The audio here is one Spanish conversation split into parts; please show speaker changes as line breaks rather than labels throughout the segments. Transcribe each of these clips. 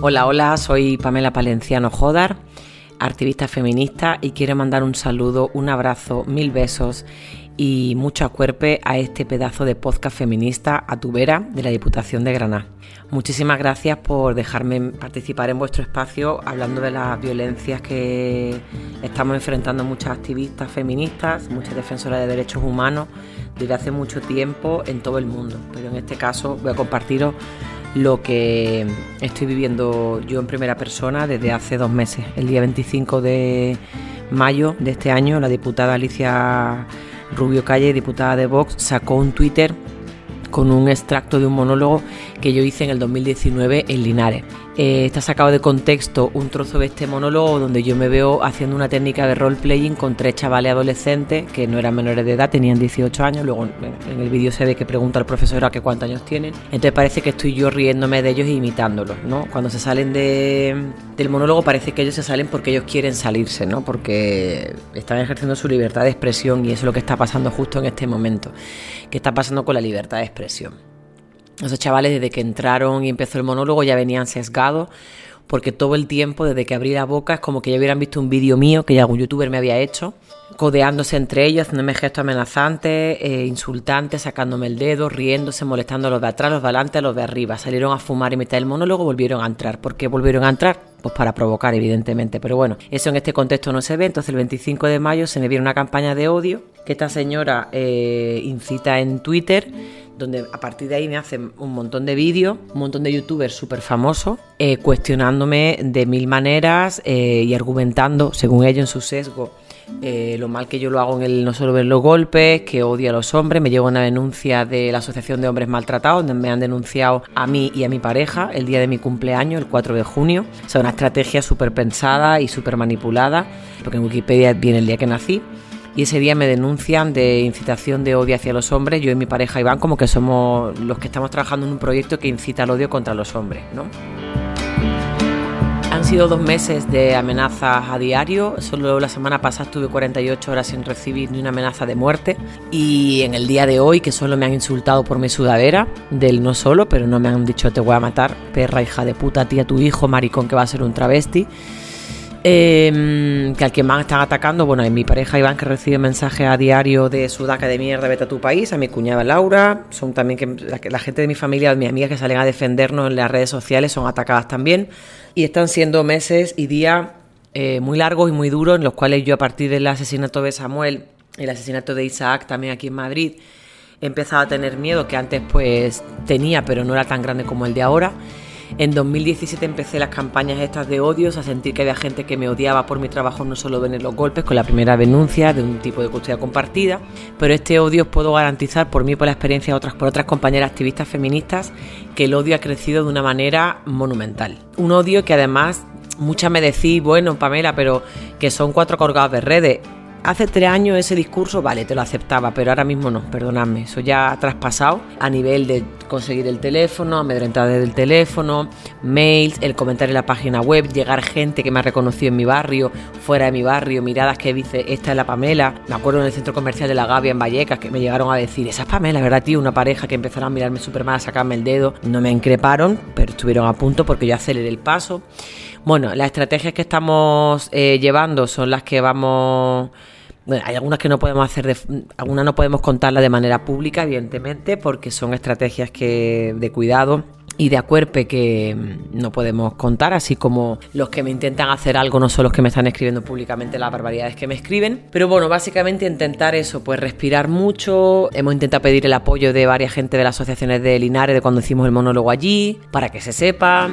Hola, hola, soy Pamela Palenciano Jodar, activista feminista y quiero mandar un saludo, un abrazo, mil besos y mucho acuerpe a este pedazo de podcast feminista a tu vera de la Diputación de Granada. Muchísimas gracias por dejarme participar en vuestro espacio hablando de las violencias que estamos enfrentando muchas activistas feministas, muchas defensoras de derechos humanos desde hace mucho tiempo en todo el mundo. Pero en este caso voy a compartiros lo que estoy viviendo yo en primera persona desde hace dos meses. El día 25 de mayo de este año, la diputada Alicia Rubio Calle, diputada de Vox, sacó un Twitter con un extracto de un monólogo que yo hice en el 2019 en Linares. Eh, está sacado de contexto un trozo de este monólogo donde yo me veo haciendo una técnica de role-playing con tres chavales adolescentes que no eran menores de edad, tenían 18 años. Luego en el vídeo se ve que pregunta al profesor a qué cuántos años tienen. Entonces parece que estoy yo riéndome de ellos e imitándolos, ¿no? Cuando se salen del monólogo parece que ellos se salen porque ellos quieren salirse, ¿no? Porque están ejerciendo su libertad de expresión y eso es lo que está pasando justo en este momento. ¿Qué está pasando con la libertad de expresión? Esos chavales desde que entraron y empezó el monólogo ya venían sesgados porque todo el tiempo, desde que abrí la boca, es como que ya hubieran visto un vídeo mío que ya algún youtuber me había hecho, codeándose entre ellos, haciéndome gestos amenazantes, eh, insultantes, sacándome el dedo, riéndose, molestando a los de atrás, los de adelante, a los de arriba. Salieron a fumar y mitad del monólogo, volvieron a entrar. ¿Por qué volvieron a entrar? Pues para provocar, evidentemente. Pero bueno, eso en este contexto no se ve. Entonces el 25 de mayo se me viene una campaña de odio que esta señora eh, incita en Twitter donde a partir de ahí me hacen un montón de vídeos, un montón de youtubers súper famosos, eh, cuestionándome de mil maneras eh, y argumentando, según ellos en su sesgo, eh, lo mal que yo lo hago en el no solo ver los golpes, que odio a los hombres. Me llegó una denuncia de la Asociación de Hombres Maltratados, donde me han denunciado a mí y a mi pareja el día de mi cumpleaños, el 4 de junio. O sea, una estrategia súper pensada y súper manipulada, porque en Wikipedia viene el día que nací y ese día me denuncian de incitación de odio hacia los hombres. Yo y mi pareja Iván como que somos los que estamos trabajando en un proyecto que incita al odio contra los hombres, ¿no? Han sido dos meses de amenazas a diario. Solo la semana pasada estuve 48 horas sin recibir ni una amenaza de muerte. Y en el día de hoy, que solo me han insultado por mi sudadera, del no solo, pero no me han dicho te voy a matar, perra, hija de puta, tía, tu hijo, maricón que va a ser un travesti. Eh, que al que más están atacando, bueno, es mi pareja Iván que recibe mensajes a diario de Sudaca de mierda, vete a tu país, a mi cuñada Laura, son también que la, gente de mi familia, mis amigas que salen a defendernos en las redes sociales son atacadas también. Y están siendo meses y días eh, muy largos y muy duros en los cuales yo a partir del asesinato de Samuel, el asesinato de Isaac también aquí en Madrid, he empezado a tener miedo que antes pues tenía pero no era tan grande como el de ahora en 2017 empecé las campañas estas de odios, a sentir que había gente que me odiaba por mi trabajo, no solo en los golpes, con la primera denuncia de un tipo de custodia compartida, pero este odio os puedo garantizar por mí, por la experiencia de otras, por otras compañeras activistas feministas, que el odio ha crecido de una manera monumental. Un odio que además muchas me decís, bueno, Pamela, pero que son cuatro colgados de redes. Hace tres años ese discurso, vale, te lo aceptaba, pero ahora mismo no, perdonadme, eso ya ha traspasado a nivel de conseguir el teléfono, amedrentar desde el teléfono, mails, el comentario en la página web, llegar gente que me ha reconocido en mi barrio, fuera de mi barrio, miradas que dice, esta es la Pamela. Me acuerdo en el centro comercial de la Gavia en Vallecas que me llegaron a decir, esa es Pamela, ¿verdad, tío? Una pareja que empezaron a mirarme súper mal, a sacarme el dedo. No me increparon, pero estuvieron a punto porque yo aceleré el paso. Bueno, las estrategias que estamos eh, llevando son las que vamos bueno, hay algunas que no podemos hacer, de, algunas no podemos contarlas de manera pública, evidentemente, porque son estrategias que de cuidado y de acuerpe que mm, no podemos contar, así como los que me intentan hacer algo no son los que me están escribiendo públicamente las barbaridades que me escriben. Pero bueno, básicamente intentar eso, pues respirar mucho. Hemos intentado pedir el apoyo de varias gente de las asociaciones de Linares de cuando hicimos el monólogo allí, para que se sepa.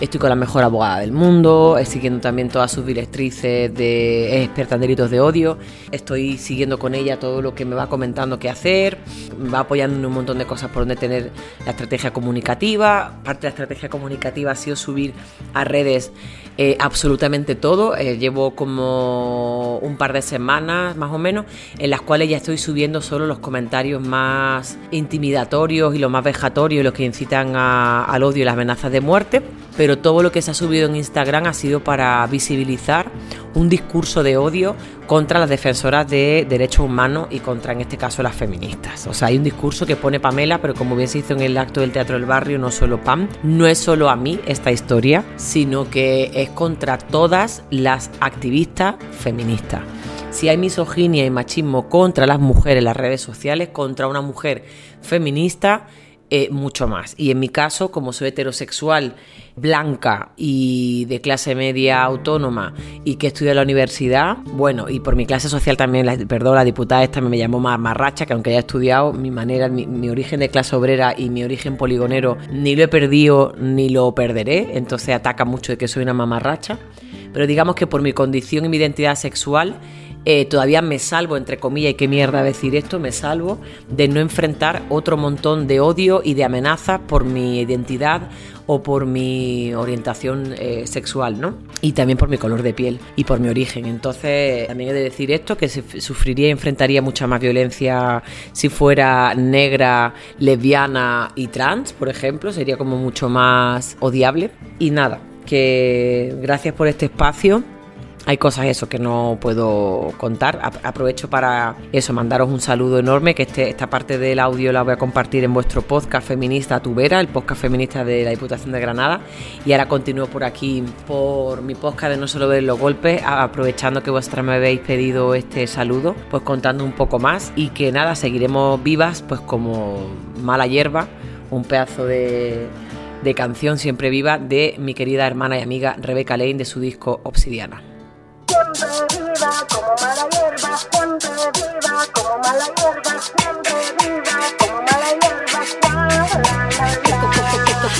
Estoy con la mejor abogada del mundo, siguiendo también todas sus directrices de es experta en delitos de odio. Estoy siguiendo con ella todo lo que me va comentando qué hacer, me va apoyando en un montón de cosas por donde tener la estrategia comunicativa. Parte de la estrategia comunicativa ha sido subir a redes eh, absolutamente todo. Eh, llevo como un par de semanas más o menos en las cuales ya estoy subiendo solo los comentarios más intimidatorios y los más vejatorios, los que incitan al odio y las amenazas de muerte. Pero todo lo que se ha subido en Instagram ha sido para visibilizar un discurso de odio contra las defensoras de derechos humanos y contra, en este caso, las feministas. O sea, hay un discurso que pone Pamela, pero como bien se hizo en el acto del Teatro del Barrio, no solo Pam, no es solo a mí esta historia, sino que es contra todas las activistas feministas. Si hay misoginia y machismo contra las mujeres en las redes sociales, contra una mujer feminista, eh, mucho más. Y en mi caso, como soy heterosexual, blanca y de clase media autónoma y que estudio en la universidad, bueno, y por mi clase social también, perdón, la diputada esta me llamó marracha, que aunque haya estudiado, mi manera, mi, mi origen de clase obrera y mi origen poligonero ni lo he perdido ni lo perderé, entonces ataca mucho de que soy una mamarracha. Pero digamos que por mi condición y mi identidad sexual, eh, todavía me salvo, entre comillas, y qué mierda decir esto, me salvo de no enfrentar otro montón de odio y de amenazas por mi identidad o por mi orientación eh, sexual, ¿no? Y también por mi color de piel y por mi origen. Entonces, también he de decir esto, que sufriría y enfrentaría mucha más violencia si fuera negra, lesbiana y trans, por ejemplo, sería como mucho más odiable. Y nada, que gracias por este espacio hay cosas eso que no puedo contar. Aprovecho para eso, mandaros un saludo enorme, que este, esta parte del audio la voy a compartir en vuestro podcast feminista Tubera, el podcast feminista de la Diputación de Granada. Y ahora continúo por aquí, por mi podcast de No solo ver los golpes, aprovechando que vosotras me habéis pedido este saludo, pues contando un poco más y que nada, seguiremos vivas, pues como mala hierba, un pedazo de, de canción siempre viva de mi querida hermana y amiga Rebeca Lane de su disco Obsidiana
mala hierba, siempre viva como mala hierba.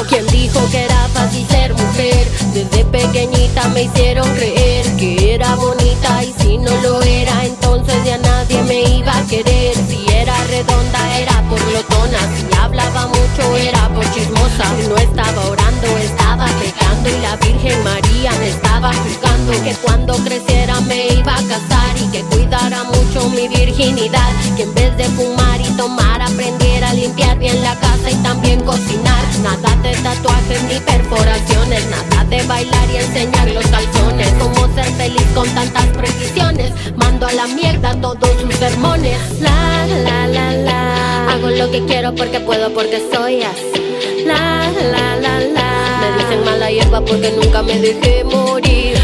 ¿Quién dijo que era fácil ser mujer? Desde pequeñita me hicieron creer que era bonita y si no lo era, entonces ya nadie me iba a querer. Si era redonda era por glotona, si hablaba mucho era por chismosa. No estaba orando, estaba pecando y la Virgen María me estaba juzgando que cuando creciera me iba a casar y que Que en vez de fumar y tomar aprendiera a limpiar bien la casa y también cocinar. Nada de tatuajes ni perforaciones, nada de bailar y enseñar los calzones. Cómo ser feliz con tantas precisiones. Mando a la mierda todos sus sermones. La la la la. Hago lo que quiero porque puedo, porque soy así. La la la la. Me dicen mala hierba porque nunca me dejé morir.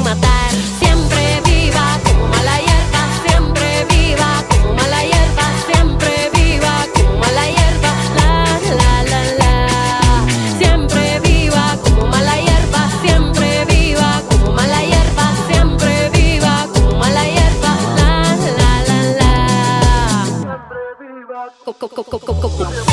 Matar. Siempre viva como mala hierba, siempre viva como mala hierba, siempre viva como mala hierba. La la la la. Siempre viva como mala hierba, siempre viva como mala hierba, siempre viva como mala hierba. La la la la. Co- co-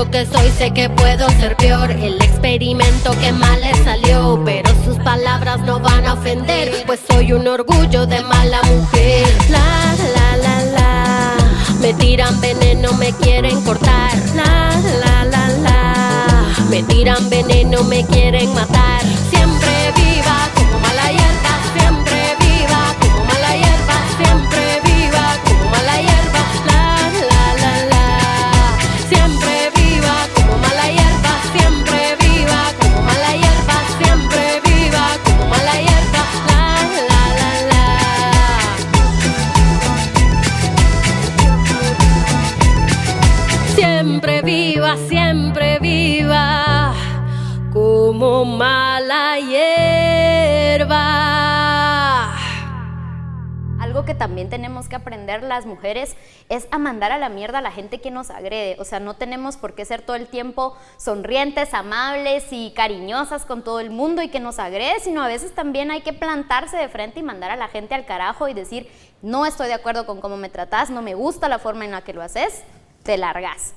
lo que soy, sé que puedo ser peor. El experimento que mal le salió, pero sus palabras no van a ofender, pues soy un orgullo de mala mujer. La la la la. Me tiran veneno, me quieren cortar. La la la la. Me tiran veneno, me quieren matar. Viva, siempre viva como mala hierba. Algo que
también tenemos que aprender las mujeres es a mandar a la mierda a la gente que nos agrede. O sea, no tenemos por qué ser todo el tiempo sonrientes, amables y cariñosas con todo el mundo y que nos agrede, sino a veces también hay que plantarse de frente y mandar a la gente al carajo y decir, no estoy de acuerdo con cómo me tratas, no me gusta la forma en la que lo haces, te largas.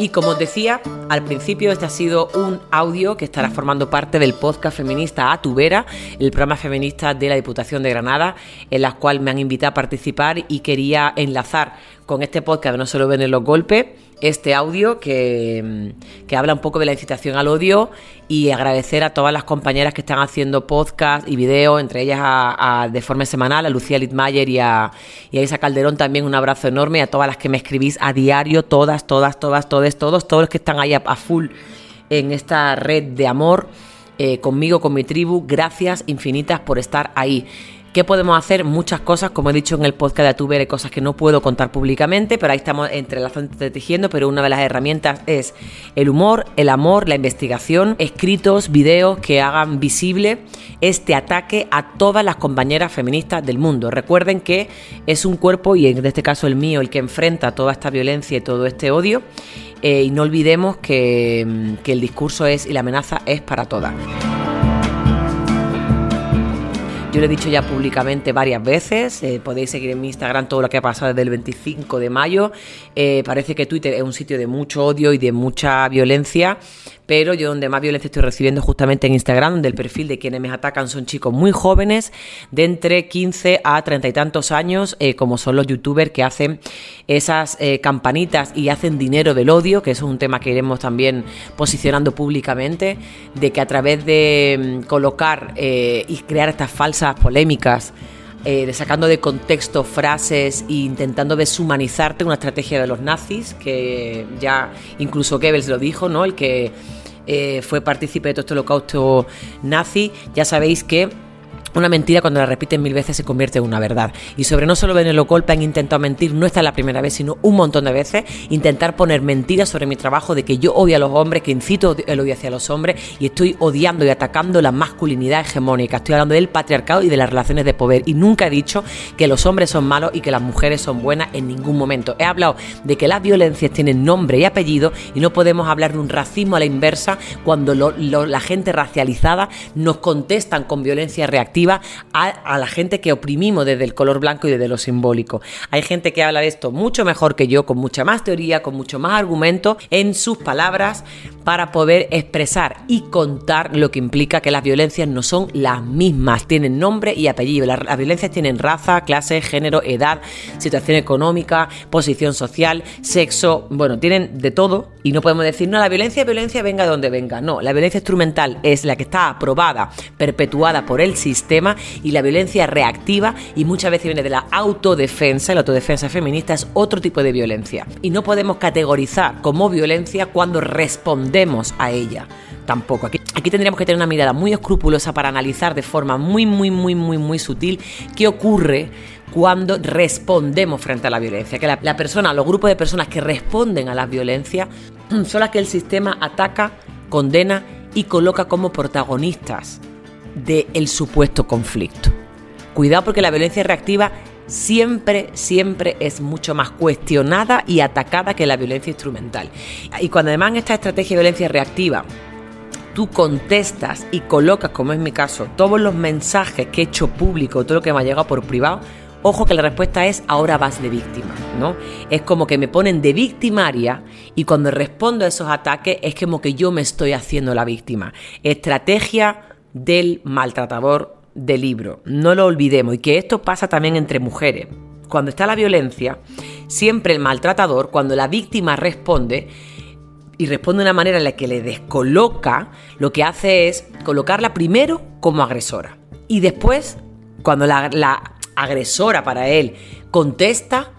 Y como os decía, al principio este ha sido un audio que estará formando parte del podcast feminista A Tu Vera, el programa feminista de la Diputación de Granada, en la cual me han invitado a participar y quería enlazar con este podcast de No solo ven los golpes, este audio que, habla un poco de la incitación al odio y agradecer a todas las compañeras que están haciendo podcast y videos, entre ellas a, de forma semanal, a Lucía Littmayer y a, y Isa Calderón también un abrazo enorme, a todas las que me escribís a diario, todas, todas, todas, todos, todos, todos los que están ahí a, full en esta red de amor. Eh, conmigo, con mi tribu, gracias infinitas por estar ahí. ¿Qué podemos hacer? Muchas cosas, como he dicho en el podcast de Atuber, cosas que no puedo contar públicamente, pero ahí estamos entrelazando, tejiendo, pero una de las herramientas es el humor, el amor, la investigación, escritos, videos que hagan visible este ataque a todas las compañeras feministas del mundo. Recuerden que es un cuerpo, y en este caso el mío, el que enfrenta toda esta violencia y todo este odio, eh, y no olvidemos que, que el discurso es y la amenaza es para todas. Yo lo he dicho ya públicamente varias veces, eh, podéis seguir en mi Instagram todo lo que ha pasado desde el 25 de mayo. Eh, parece que Twitter es un sitio de mucho odio y de mucha violencia, pero yo donde más violencia estoy recibiendo justamente en Instagram, donde el perfil de quienes me atacan son chicos muy jóvenes, de entre 15 a 30 y tantos años, eh, como son los youtubers que hacen esas eh, campanitas y hacen dinero del odio, que eso es un tema que iremos también posicionando públicamente, de que a través de mm, colocar eh, y crear estas falsas polémicas, de sacando de contexto frases e intentando deshumanizarte, una estrategia de los nazis, que ya incluso Goebbels lo dijo, ¿no? El que eh, fue partícipe de todo este holocausto nazi, ya sabéis que una mentira cuando la repiten mil veces se convierte en una verdad. Y sobre no solo el Golpe han intentado mentir, no esta es la primera vez, sino un montón de veces, intentar poner mentiras sobre mi trabajo de que yo odio a los hombres, que incito el odio hacia los hombres y estoy odiando y atacando la masculinidad hegemónica. Estoy hablando del patriarcado y de las relaciones de poder. Y nunca he dicho que los hombres son malos y que las mujeres son buenas en ningún momento. He hablado de que las violencias tienen nombre y apellido y no podemos hablar de un racismo a la inversa cuando la gente racializada nos contestan con violencia reactiva a, la gente que oprimimos desde el color blanco y desde lo simbólico. Hay gente que habla de esto mucho mejor que yo, con mucha más teoría, con mucho más argumento en sus palabras para poder expresar y contar lo que implica que las violencias no son las mismas, tienen nombre y apellido. Las, las violencias tienen raza, clase, género, edad, situación económica, posición social, sexo, bueno, tienen de todo y no podemos decir, no, la violencia, violencia venga de donde venga. No, la violencia instrumental es la que está aprobada, perpetuada por el sistema y la violencia reactiva y muchas veces viene de la autodefensa, la autodefensa feminista es otro tipo de violencia y no podemos categorizar como violencia cuando respondemos a ella. Tampoco. Aquí, aquí tendríamos que tener una mirada muy escrupulosa para analizar de forma muy, muy, muy, muy, muy sutil qué ocurre cuando respondemos frente a la violencia. Que la, la persona, los grupos de personas que responden a la violencia son las que el sistema ataca, condena y coloca como protagonistas del supuesto conflicto. Cuidado porque la violencia reactiva siempre, siempre es mucho más cuestionada y atacada que la violencia instrumental. Y cuando además en esta estrategia de violencia reactiva tú contestas y colocas, como es mi caso, todos los mensajes que he hecho público, todo lo que me ha llegado por privado, ojo que la respuesta es ahora vas de víctima, ¿no? Es como que me ponen de victimaria y cuando respondo a esos ataques es como que yo me estoy haciendo la víctima. Estrategia del maltratador del libro. No lo olvidemos y que esto pasa también entre mujeres. Cuando está la violencia, siempre el maltratador, cuando la víctima responde, y responde de una manera en la que le descoloca, lo que hace es colocarla primero como agresora. Y después, cuando la, agresora para él contesta,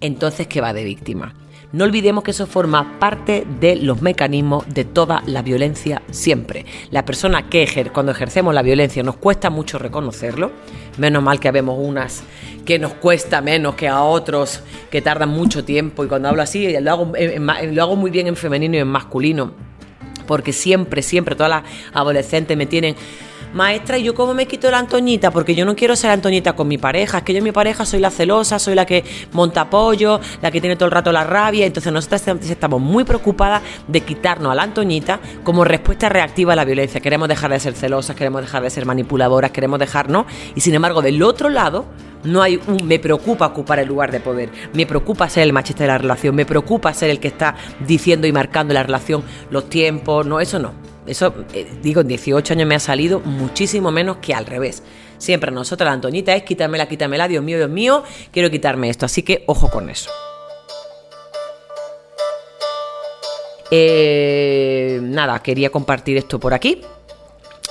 entonces que va de víctima. No olvidemos que eso forma parte de los mecanismos de toda la violencia siempre. La persona que ejer, cuando ejercemos la violencia nos cuesta mucho reconocerlo, menos mal que vemos unas que nos cuesta menos que a otros que tardan mucho tiempo. Y cuando hablo así lo hago, lo hago muy bien en femenino y en masculino. Porque siempre, siempre todas las adolescentes me tienen maestra, ¿y yo cómo me quito la Antoñita? Porque yo no quiero ser Antoñita con mi pareja, es que yo mi pareja soy la celosa, soy la que monta pollo, la que tiene todo el rato la rabia, entonces nosotras estamos muy preocupadas de quitarnos a la Antoñita como respuesta reactiva a la violencia. Queremos dejar de ser celosas, queremos dejar de ser manipuladoras, queremos dejarnos, y sin embargo del otro lado no hay un me preocupa ocupar el lugar de poder, me preocupa ser el machista de la relación, me preocupa ser el que está diciendo y marcando la relación, los tiempos, no, eso no. Eso, eh, digo, en 18 años me ha salido muchísimo menos que al revés. Siempre a nosotros la Antonita es quítamela, quítamela, Dios mío, Dios mío, quiero quitarme esto. Así que ojo con eso. Eh, nada, quería compartir esto por aquí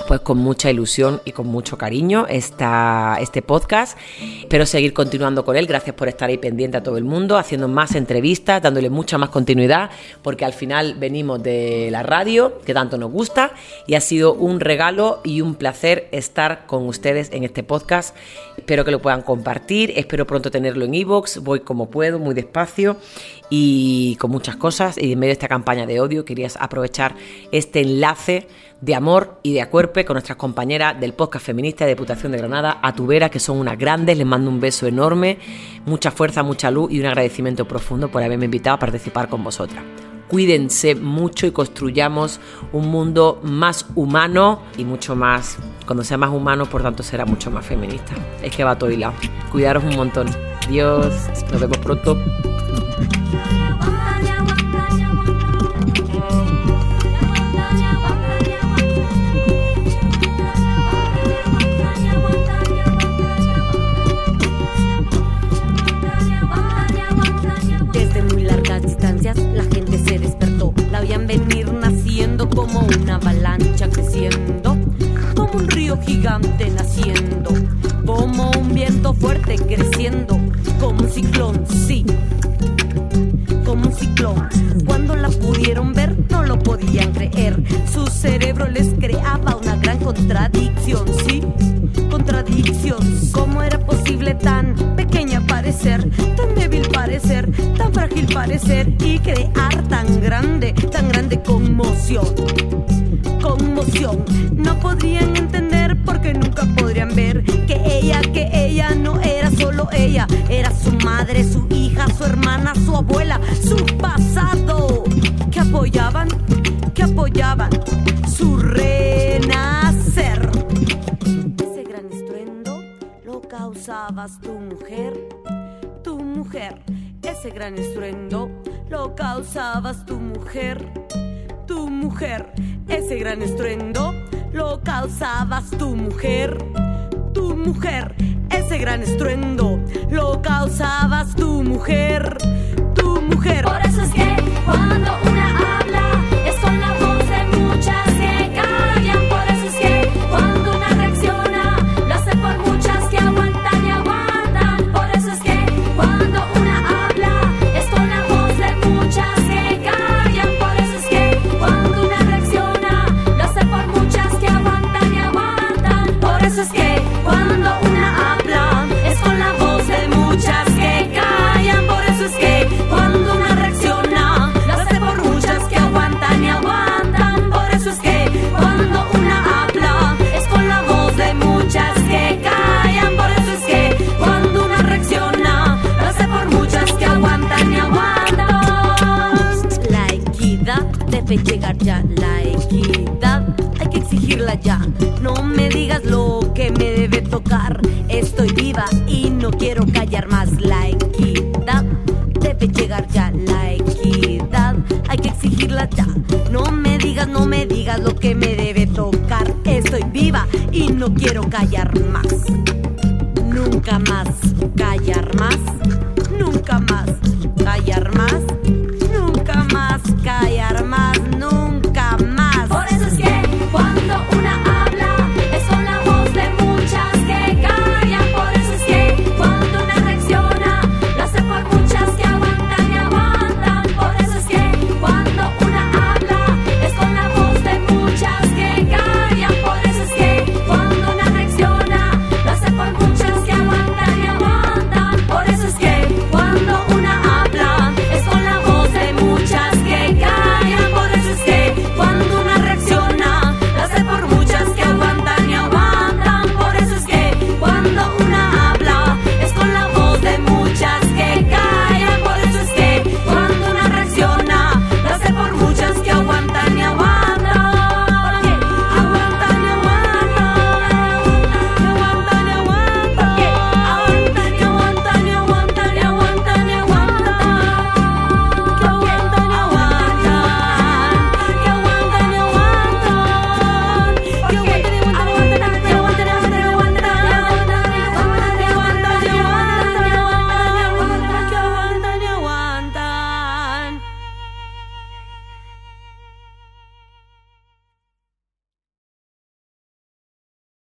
pues con mucha ilusión y con mucho cariño esta, este podcast. Espero seguir continuando con él. Gracias por estar ahí pendiente a todo el mundo, haciendo más entrevistas, dándole mucha más continuidad, porque al final venimos de la radio, que tanto nos gusta, y ha sido un regalo y un placer estar con ustedes en este podcast. Espero que lo puedan compartir, espero pronto tenerlo en iVoox, voy como puedo, muy despacio y con muchas cosas. Y en medio de esta campaña de odio, quería aprovechar este enlace de amor y de acuerpe con nuestras compañeras del podcast feminista de Diputación de Granada, a Tubera, que son unas grandes. Les mando un beso enorme, mucha fuerza, mucha luz y un agradecimiento profundo por haberme invitado a participar con vosotras. Cuídense mucho y construyamos un mundo más humano y mucho más, cuando sea más humano, por tanto será mucho más feminista. Es que va todo hilado. Cuidaros un montón. Dios, nos vemos pronto.
Como una avalancha creciendo, como un río gigante naciendo, como un viento fuerte creciendo, como un ciclón, sí, como un ciclón. Cuando la pudieron ver no lo podían creer, su cerebro les creaba una gran contradicción, sí, contradicción. ¿Cómo era posible tan pequeña parecer, tan frágil parecer y crear tan grande, tan grande conmoción? Conmoción, no podrían entender porque nunca podrían ver que ella, que ella no era solo ella, era su madre, su hija, su hermana, su abuela, su pasado, que apoyaban, que apoyaban su renacer. Ese gran estruendo lo causabas tu mujer, tu mujer. Ese gran estruendo lo causabas tu mujer, tu mujer. Ese gran estruendo lo causabas tu mujer, tu mujer. Ese gran estruendo lo causabas tu mujer, tu mujer.
Por eso es que cuando una lo que
me debe tocar, estoy viva y no quiero callar más.